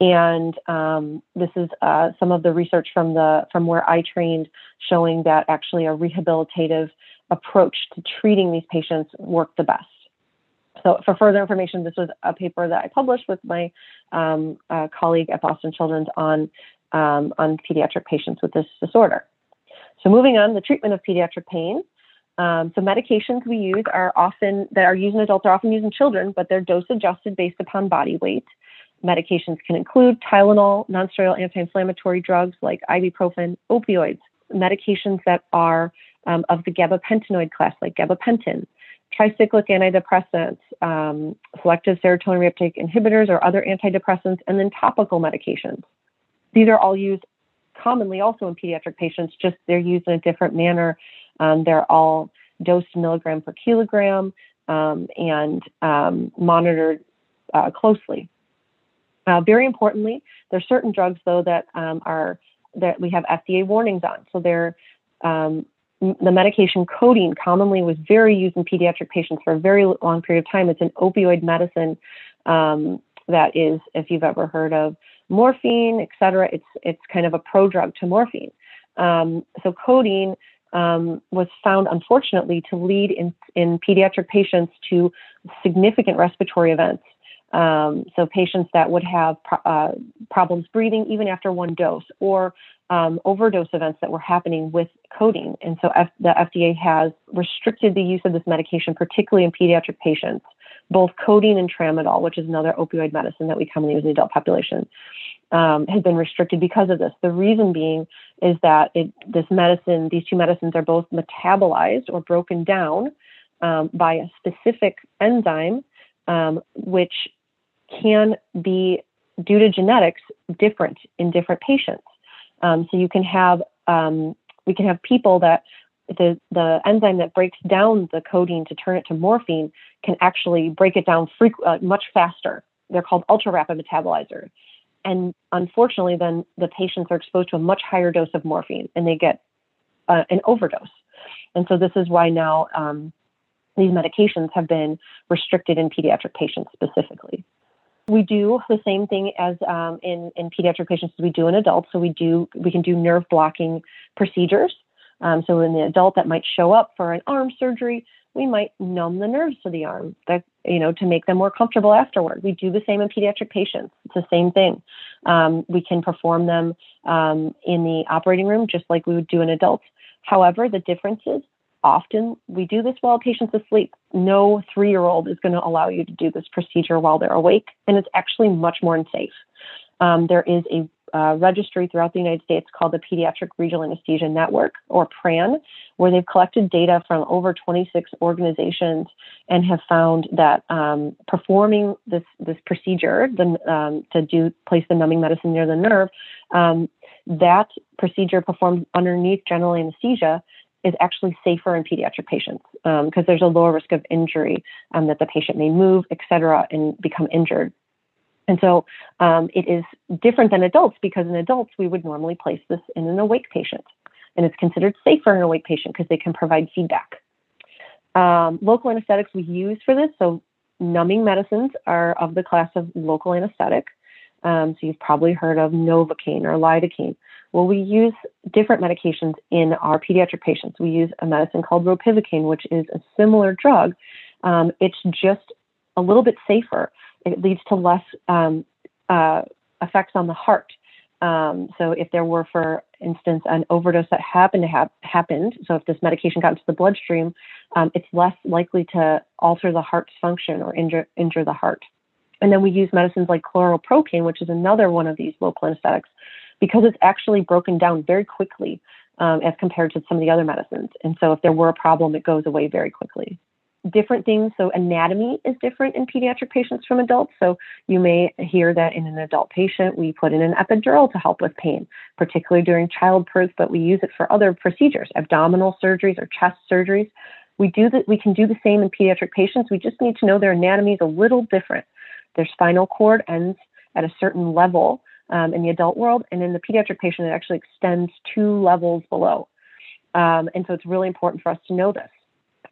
And um, this is uh, some of the research from the from where I trained, showing that actually a rehabilitative approach to treating these patients worked the best. So, for further information, this was a paper that I published with my um, uh, colleague at Boston Children's on um, on pediatric patients with this disorder. So, moving on, the treatment of pediatric pain. Um, so, medications we use are often that are used in adults are often used in children, but they're dose adjusted based upon body weight. Medications can include Tylenol, nonsteroidal anti-inflammatory drugs like ibuprofen, opioids, medications that are um, of the gabapentinoid class, like gabapentin, tricyclic antidepressants, um, selective serotonin reuptake inhibitors, or other antidepressants, and then topical medications. These are all used commonly also in pediatric patients, just they're used in a different manner. Um, they're all dosed milligram per kilogram um, and um, monitored uh, closely. Uh, very importantly, there are certain drugs though that um, are that we have FDA warnings on. So they're um, the medication codeine commonly was very used in pediatric patients for a very long period of time. It's an opioid medicine um, that is, if you've ever heard of morphine, et cetera, it's, it's kind of a prodrug to morphine. Um, so codeine um, was found, unfortunately, to lead in, in pediatric patients to significant respiratory events. Um, so patients that would have pro- uh, problems breathing even after one dose, or um, overdose events that were happening with codeine. And so F- the FDA has restricted the use of this medication, particularly in pediatric patients, both codeine and tramadol, which is another opioid medicine that we commonly use in the adult population, um, has been restricted because of this. The reason being is that it, this medicine, these two medicines are both metabolized or broken down um, by a specific enzyme, um, which can be, due to genetics, different in different patients. Um, so you can have, um, we can have people that the, the enzyme that breaks down the codeine to turn it to morphine can actually break it down uh, much faster. They're called ultra rapid metabolizers. And unfortunately, then the patients are exposed to a much higher dose of morphine and they get uh, an overdose. And so this is why now um, these medications have been restricted in pediatric patients specifically. We do the same thing as um, in, in pediatric patients as we do in adults. So we do we can do nerve blocking procedures. Um, so in the adult that might show up for an arm surgery, we might numb the nerves of the arm that you know to make them more comfortable afterward. We do the same in pediatric patients. It's the same thing. Um, we can perform them um, in the operating room just like we would do in adults. However, the difference is often we do this while a patient's asleep. No three year old is going to allow you to do this procedure while they're awake, and it's actually much more unsafe. Um, there is a uh, registry throughout the United States called the Pediatric Regional Anesthesia Network, or PRAN, where they've collected data from over 26 organizations and have found that um, performing this this procedure the, um, to do place the numbing medicine near the nerve, um, that procedure performed underneath general anesthesia is actually safer in pediatric patients because um, there's a lower risk of injury um, that the patient may move, et cetera, and become injured. And so um, it is different than adults because in adults, we would normally place this in an awake patient. And it's considered safer in an awake patient because they can provide feedback. Um, local anesthetics we use for this, so numbing medicines are of the class of local anesthetic. Um, so you've probably heard of Novocaine or lidocaine. Well, we use different medications in our pediatric patients. We use a medicine called ropivacaine, which is a similar drug. Um, it's just a little bit safer. It leads to less um, uh, effects on the heart. Um, so if there were, for instance, an overdose that happened to have happened, so if this medication got into the bloodstream, um, it's less likely to alter the heart's function or injure injure the heart. And then we use medicines like chloroprocaine, which is another one of these local anesthetics, because it's actually broken down very quickly um, as compared to some of the other medicines. And so if there were a problem, it goes away very quickly different things. So anatomy is different in pediatric patients from adults. So you may hear that in an adult patient, we put in an epidural to help with pain, particularly during childbirth, but we use it for other procedures, abdominal surgeries or chest surgeries. We do that. We can do the same in pediatric patients. We just need to know their anatomy is a little different. Their spinal cord ends at a certain level um, in the adult world, and in the pediatric patient, it actually extends two levels below. Um, and so it's really important for us to know this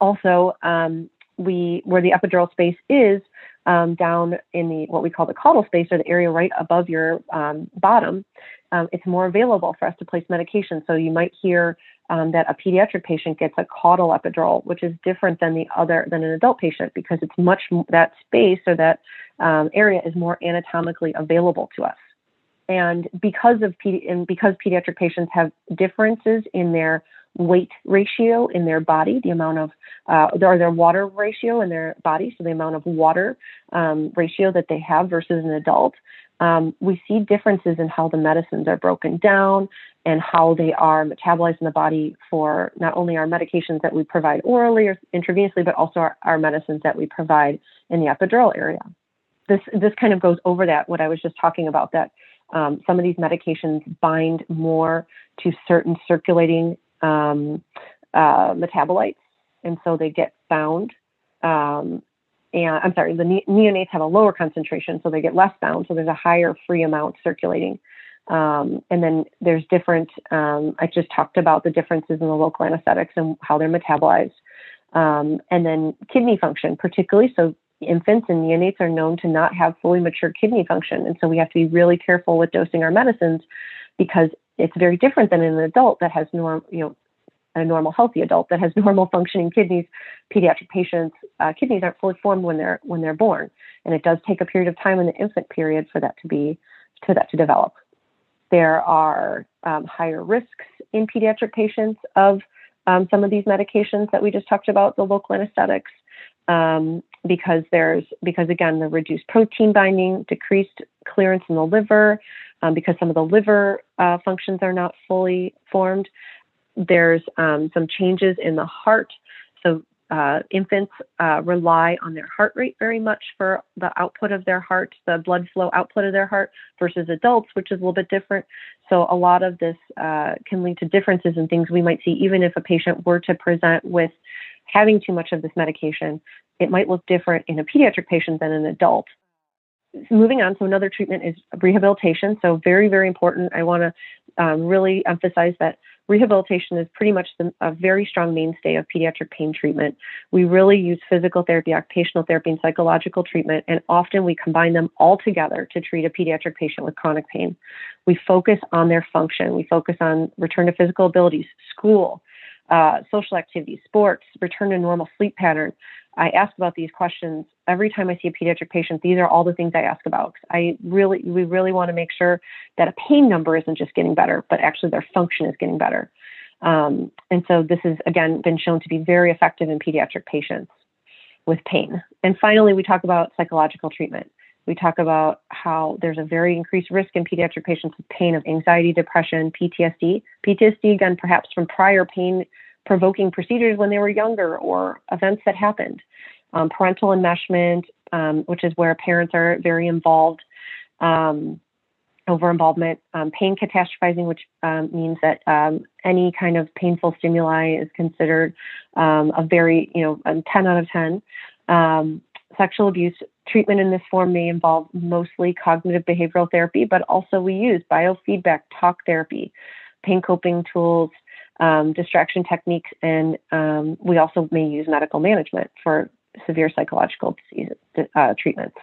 also um, we where the epidural space is um, down in the what we call the caudal space or the area right above your um, bottom, um, it's more available for us to place medication. So you might hear that a pediatric patient gets a caudal epidural, which is different than the other than an adult patient because it's much that space or that area is more anatomically available to us. And because of and because pediatric patients have differences in their weight ratio in their body, the amount of, uh, or their water ratio in their body, so the amount of water um, ratio that they have versus an adult. Um, we see differences in how the medicines are broken down and how they are metabolized in the body for not only our medications that we provide orally or intravenously, but also our, our medicines that we provide in the epidural area. This, this kind of goes over that, what I was just talking about, that um, some of these medications bind more to certain circulating um, uh, metabolites, and so they get found. Um, and I'm sorry, the ne- neonates have a lower concentration, so they get less bound. So there's a higher free amount circulating. Um, and then there's different. Um, I just talked about the differences in the local anesthetics and how they're metabolized. Um, and then kidney function, particularly. So infants and neonates are known to not have fully mature kidney function, and so we have to be really careful with dosing our medicines because it's very different than an adult that has norm, you know, a normal healthy adult that has normal functioning kidneys. Pediatric patients' uh, kidneys aren't fully formed when they're when they're born, and it does take a period of time in the infant period for that to be for that to develop. There are um, higher risks in pediatric patients of um, some of these medications that we just talked about, the local anesthetics. Um, because there's because again the reduced protein binding, decreased clearance in the liver, um, because some of the liver uh, functions are not fully formed. There's um, some changes in the heart. So uh, infants uh, rely on their heart rate very much for the output of their heart, the blood flow output of their heart, versus adults, which is a little bit different. So, a lot of this uh, can lead to differences in things we might see, even if a patient were to present with having too much of this medication. It might look different in a pediatric patient than an adult. Moving on, so another treatment is rehabilitation. So, very, very important. I want to um, really emphasize that rehabilitation is pretty much the, a very strong mainstay of pediatric pain treatment. We really use physical therapy, occupational therapy, and psychological treatment, and often we combine them all together to treat a pediatric patient with chronic pain. We focus on their function, we focus on return to physical abilities, school, uh, social activities, sports, return to normal sleep pattern. I ask about these questions every time I see a pediatric patient. These are all the things I ask about. I really, we really want to make sure that a pain number isn't just getting better, but actually their function is getting better. Um, and so this has again been shown to be very effective in pediatric patients with pain. And finally, we talk about psychological treatment. We talk about how there's a very increased risk in pediatric patients with pain of anxiety, depression, PTSD. PTSD, again, perhaps from prior pain provoking procedures when they were younger or events that happened. Um, parental enmeshment, um, which is where parents are very involved, um, over involvement, um, pain catastrophizing, which um, means that um, any kind of painful stimuli is considered a very, you know, a 10 out of 10. sexual abuse treatment in this form may involve mostly cognitive behavioral therapy, but also we use biofeedback, talk therapy, pain coping tools, um, distraction techniques, and um, we also may use medical management for severe psychological disease uh, treatments.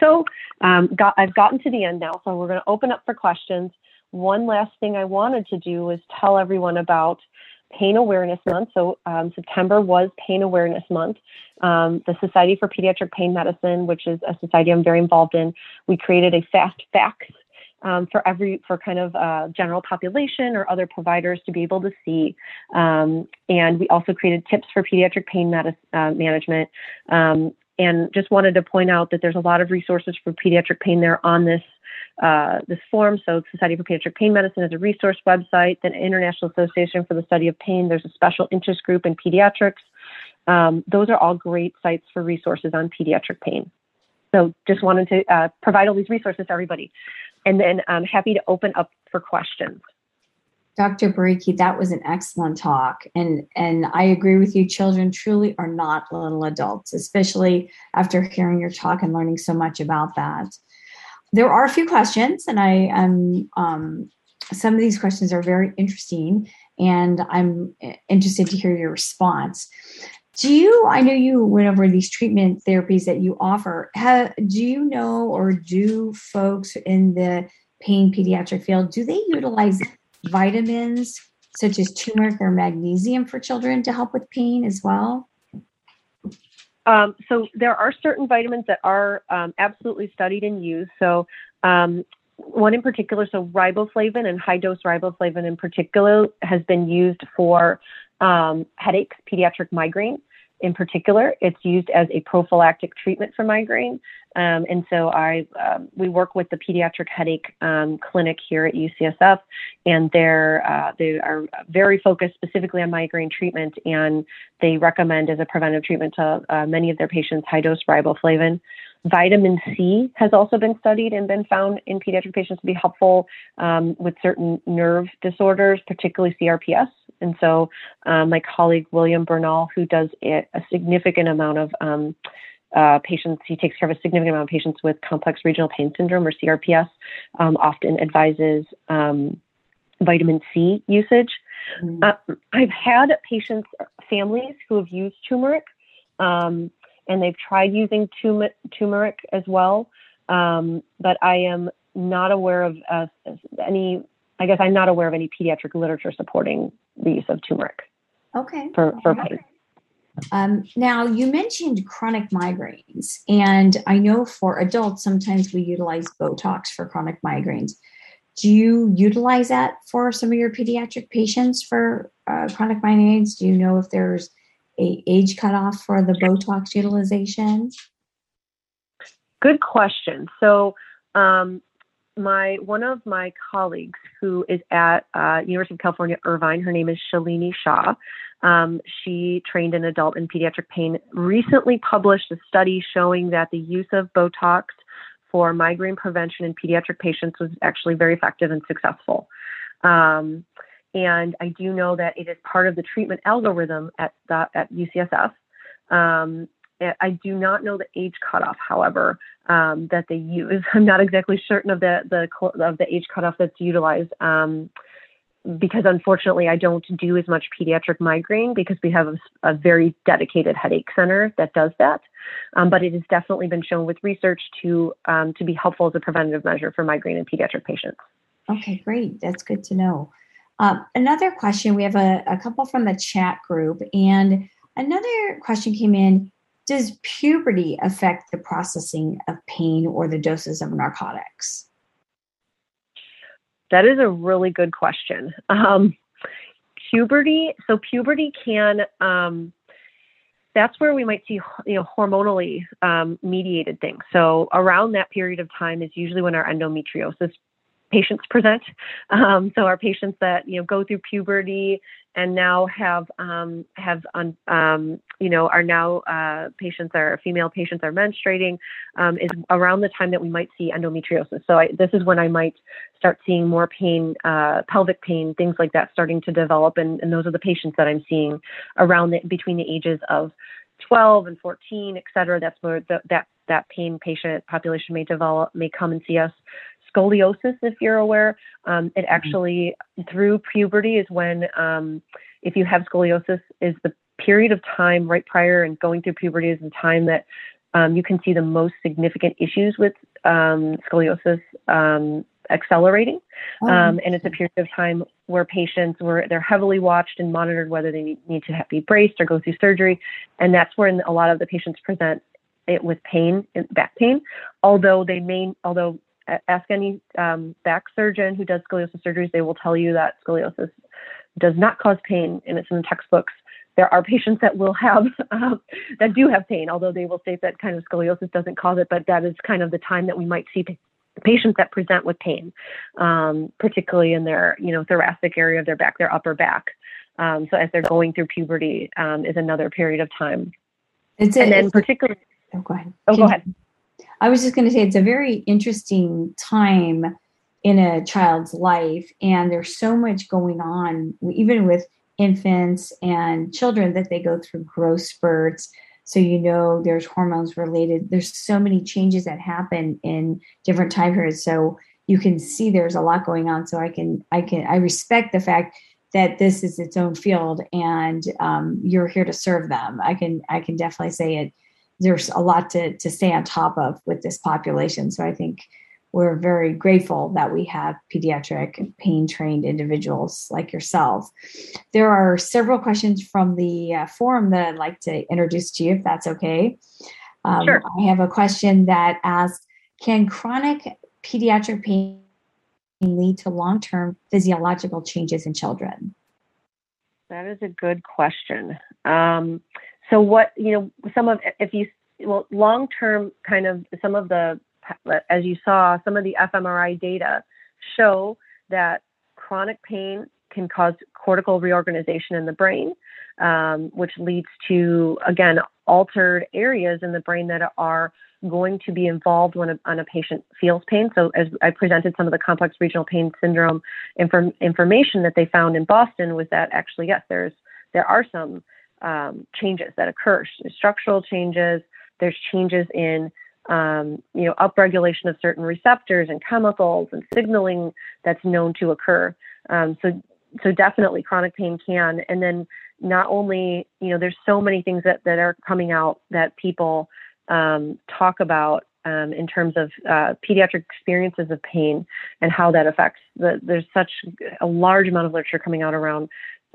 So um, got, I've gotten to the end now, so we're going to open up for questions. One last thing I wanted to do was tell everyone about Pain Awareness Month. So um, September was Pain Awareness Month. Um, the Society for Pediatric Pain Medicine, which is a society I'm very involved in, we created a fast facts um, for every for kind of uh, general population or other providers to be able to see. Um, and we also created tips for pediatric pain uh, management. Um, and just wanted to point out that there's a lot of resources for pediatric pain there on this uh, this form. So Society for Pediatric Pain Medicine is a resource website. The International Association for the Study of Pain. There's a special interest group in pediatrics. Um, those are all great sites for resources on pediatric pain. So just wanted to uh, provide all these resources to everybody and then I'm happy to open up for questions. Dr. Bariki, that was an excellent talk. And, and I agree with you. Children truly are not little adults, especially after hearing your talk and learning so much about that. There are a few questions, and I am um, some of these questions are very interesting, and I'm interested to hear your response. Do you, I know you went over these treatment therapies that you offer. Have, do you know or do folks in the pain pediatric field, do they utilize vitamins such as turmeric or magnesium for children to help with pain as well? Um, so there are certain vitamins that are um, absolutely studied and used. So um, one in particular, so riboflavin and high dose riboflavin in particular has been used for um, headaches, pediatric migraine in particular. It's used as a prophylactic treatment for migraine. Um, and so I, um, we work with the pediatric headache um, clinic here at UCSF, and they're uh, they are very focused specifically on migraine treatment, and they recommend as a preventive treatment to uh, many of their patients high dose riboflavin. Vitamin C has also been studied and been found in pediatric patients to be helpful um, with certain nerve disorders, particularly CRPS. And so, um, my colleague William Bernal, who does a, significant amount of um, uh, patients, he takes care of a significant amount of patients with complex regional pain syndrome or CRPS, um, often advises um, vitamin C usage. Mm-hmm. Uh, I've had patients, families who have used turmeric. Um, and they've tried using turmeric as well. Um, but I am not aware of uh, any. I guess I'm not aware of any pediatric literature supporting the use of turmeric. Okay. For for pain. Um, now you mentioned chronic migraines, and I know for adults sometimes we utilize Botox for chronic migraines. Do you utilize that for some of your pediatric patients for uh, chronic migraines? Do you know if there's a age cutoff for the Botox utilization? Good question. So, um, my one of my colleagues who is at uh, University of California Irvine, her name is Shalini Shah. Um, she trained in adult and pediatric pain. Recently published a study showing that the use of Botox for migraine prevention in pediatric patients was actually very effective and successful. Um, and I do know that it is part of the treatment algorithm at the, at UCSF. Um, I do not know the age cutoff, however, um, that they use. I'm not exactly certain of the the of the age cutoff that's utilized. Um, because unfortunately I don't do as much pediatric migraine because we have a, a very dedicated headache center that does that. Um, but it has definitely been shown with research to um, to be helpful as a preventative measure for migraine in pediatric patients. Okay, great. That's good to know. Uh, another question we have a, a couple from the chat group, and another question came in Does puberty affect the processing of pain or the doses of narcotics? That is a really good question. Um, puberty, so puberty can, um, that's where we might see, you know, hormonally um, mediated things. So around that period of time is usually when our endometriosis patients present. Um, so our patients that you know go through puberty and now have um, have um, you know are now uh, patients are female patients are menstruating um, is around the time that we might see endometriosis. So I, this is when I might start seeing more pain, uh, pelvic pain, things like that starting to develop, and, and those are the patients that I'm seeing around the, between the ages of 12 and 14, et cetera. That's where the, that that pain patient population may develop, may come and see us scoliosis, if you're aware. Um, it mm-hmm. actually, through puberty, is when, um, if you have scoliosis, is the period of time right prior and going through puberty is the time that um, you can see the most significant issues with um, scoliosis um, accelerating. Oh, um, and it's a period of time where patients were they're heavily watched and monitored whether they need, need to be braced or go through surgery. And that's when a lot of the patients present it with pain, back pain, although they may, although ask any um, back surgeon who does scoliosis surgeries, they will tell you that scoliosis does not cause pain, and it's in the textbooks. There are patients that will have um, that do have pain, although they will state that kind of scoliosis doesn't cause it. But that is kind of the time that we might see patients that present with pain, um, particularly in their you know thoracic area of their back, their upper back. Um, so as they're going through puberty, um, is another period of time. It's and then particularly. Oh, go ahead. Oh, Can go ahead. I was just going to say it's a very interesting time in a child's life, and there's so much going on, even with infants and children, that they go through growth spurts. So, you know, there's hormones related, there's so many changes that happen in different time periods. So, you can see there's a lot going on. So, I can, I can, I respect the fact that this is its own field and um, you're here to serve them. I can, I can definitely say it there's a lot to, to stay on top of with this population. So I think we're very grateful that we have pediatric pain trained individuals like yourself. There are several questions from the uh, forum that I'd like to introduce to you, if that's okay. Um, sure. I have a question that asks Can chronic pediatric pain lead to long term physiological changes in children? That is a good question. Um, so what you know some of if you well long term kind of some of the as you saw some of the fMRI data show that chronic pain can cause cortical reorganization in the brain, um, which leads to again altered areas in the brain that are going to be involved when a, a patient feels pain. So, as I presented some of the complex regional pain syndrome inform, information that they found in Boston was that actually yes, there's there are some um, changes that occur, structural changes. There's changes in um, you know upregulation of certain receptors and chemicals and signaling that's known to occur. Um, so so definitely chronic pain can. And then not only you know there's so many things that that are coming out that people um, talk about um, in terms of uh, pediatric experiences of pain and how that affects the, there's such a large amount of literature coming out around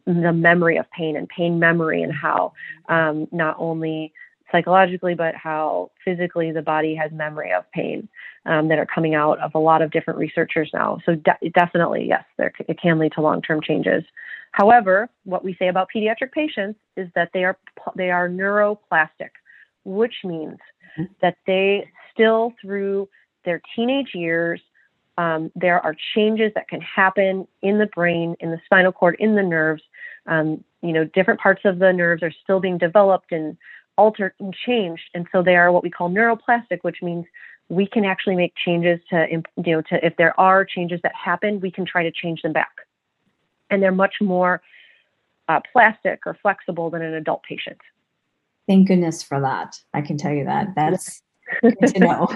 the memory of pain and pain memory and how um, not only psychologically, but how physically the body has memory of pain um, that are coming out of a lot of different researchers now. So de- definitely, yes, there, it can lead to long-term changes. However, what we say about pediatric patients is that they are they are neuroplastic, which means mm-hmm. that they still through their teenage years um, there are changes that can happen in the brain, in the spinal cord, in the nerves. Um, you know, different parts of the nerves are still being developed and altered and changed, and so they are what we call neuroplastic, which means we can actually make changes to, you know, to if there are changes that happen, we can try to change them back, and they're much more uh, plastic or flexible than an adult patient. Thank goodness for that. I can tell you that. That's to know.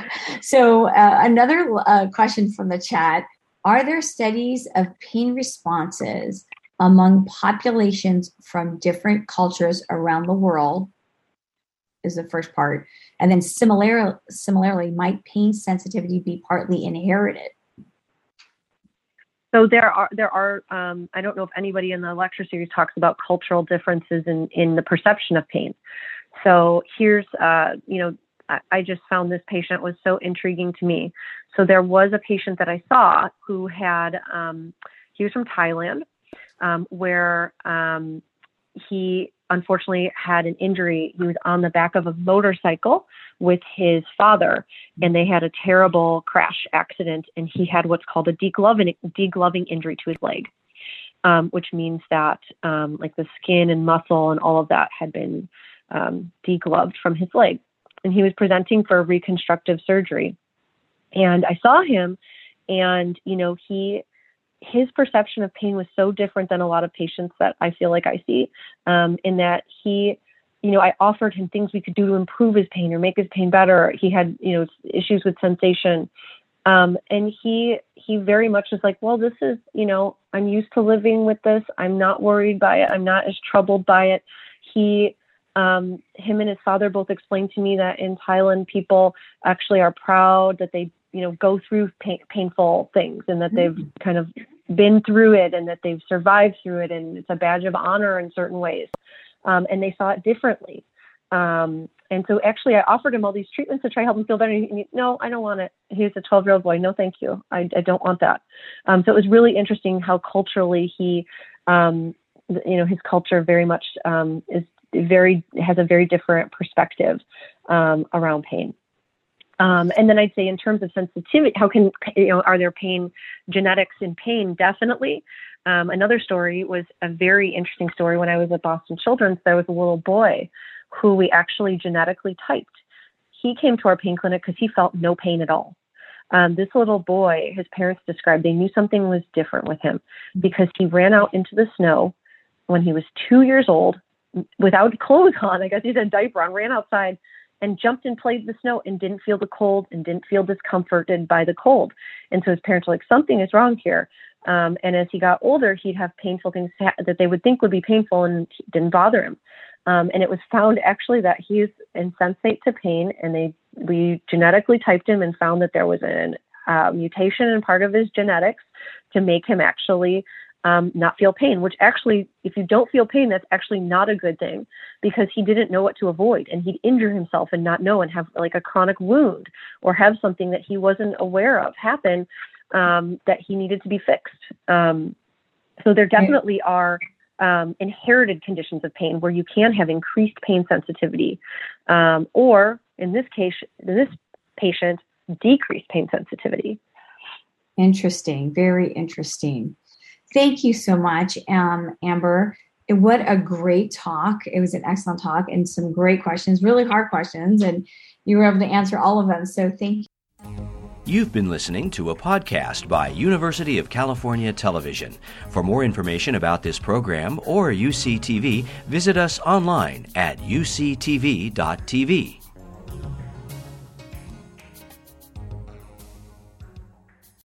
So, uh, another uh, question from the chat Are there studies of pain responses among populations from different cultures around the world? Is the first part. And then, similarly, similarly, might pain sensitivity be partly inherited? So there are there are um, I don't know if anybody in the lecture series talks about cultural differences in in the perception of pain. So here's uh, you know I just found this patient was so intriguing to me. So there was a patient that I saw who had, um, he was from Thailand, um, where um, he unfortunately had an injury. He was on the back of a motorcycle with his father, and they had a terrible crash accident, and he had what's called a degloving, degloving injury to his leg. Um, which means that um, like the skin and muscle and all of that had been um, degloved from his leg and he was presenting for reconstructive surgery. And I saw him, and you know, he his perception of pain was so different than a lot of patients that I feel like I see, um, in that he, you know, I offered him things we could do to improve his pain or make his pain better. He had, you know, issues with sensation. Um, and he he very much was like, well, this is, you know, I'm used to living with this. I'm not worried by it. I'm not as troubled by it. He um, him and his father both explained to me that in Thailand, people actually are proud that they, you know, go through pain, painful things and that they've mm-hmm. kind of been through it and that they've survived through it, and it's a badge of honor in certain ways. Um, and they saw it differently. Um, and so actually, I offered him all these treatments to try to help him feel better. And he, no, I don't want it. He was a 12 year old boy. No, thank you. I, I don't want that. Um, so it was really interesting how culturally he, um, you know, his culture very much um, is very has a very different perspective um, around pain. Um, and then I'd say in terms of sensitivity, how can you know are there pain genetics in pain? Definitely. Um, another story was a very interesting story when I was at Boston Children's. There was a little boy who we actually genetically typed. He came to our pain clinic because he felt no pain at all. Um, this little boy, his parents described, they knew something was different with him because he ran out into the snow when he was two years old without clothes on. I guess he had a diaper on, ran outside and jumped and played in the snow and didn't feel the cold and didn't feel discomforted by the cold. And so his parents were like, something is wrong here. Um, and as he got older, he'd have painful things ha- that they would think would be painful and didn't bother him. Um, and it was found actually that he's insensate to pain, and they we genetically typed him and found that there was a uh, mutation in part of his genetics to make him actually um, not feel pain, which actually, if you don't feel pain, that's actually not a good thing because he didn't know what to avoid and he'd injure himself and not know and have like a chronic wound or have something that he wasn't aware of happen um, that he needed to be fixed. Um, so there definitely are um, inherited conditions of pain where you can have increased pain sensitivity, um, or in this case, in this patient, decreased pain sensitivity. Interesting, very interesting. Thank you so much, um, Amber. What a great talk. It was an excellent talk and some great questions, really hard questions, and you were able to answer all of them. So thank you. You've been listening to a podcast by University of California Television. For more information about this program or UCTV, visit us online at uctv.tv.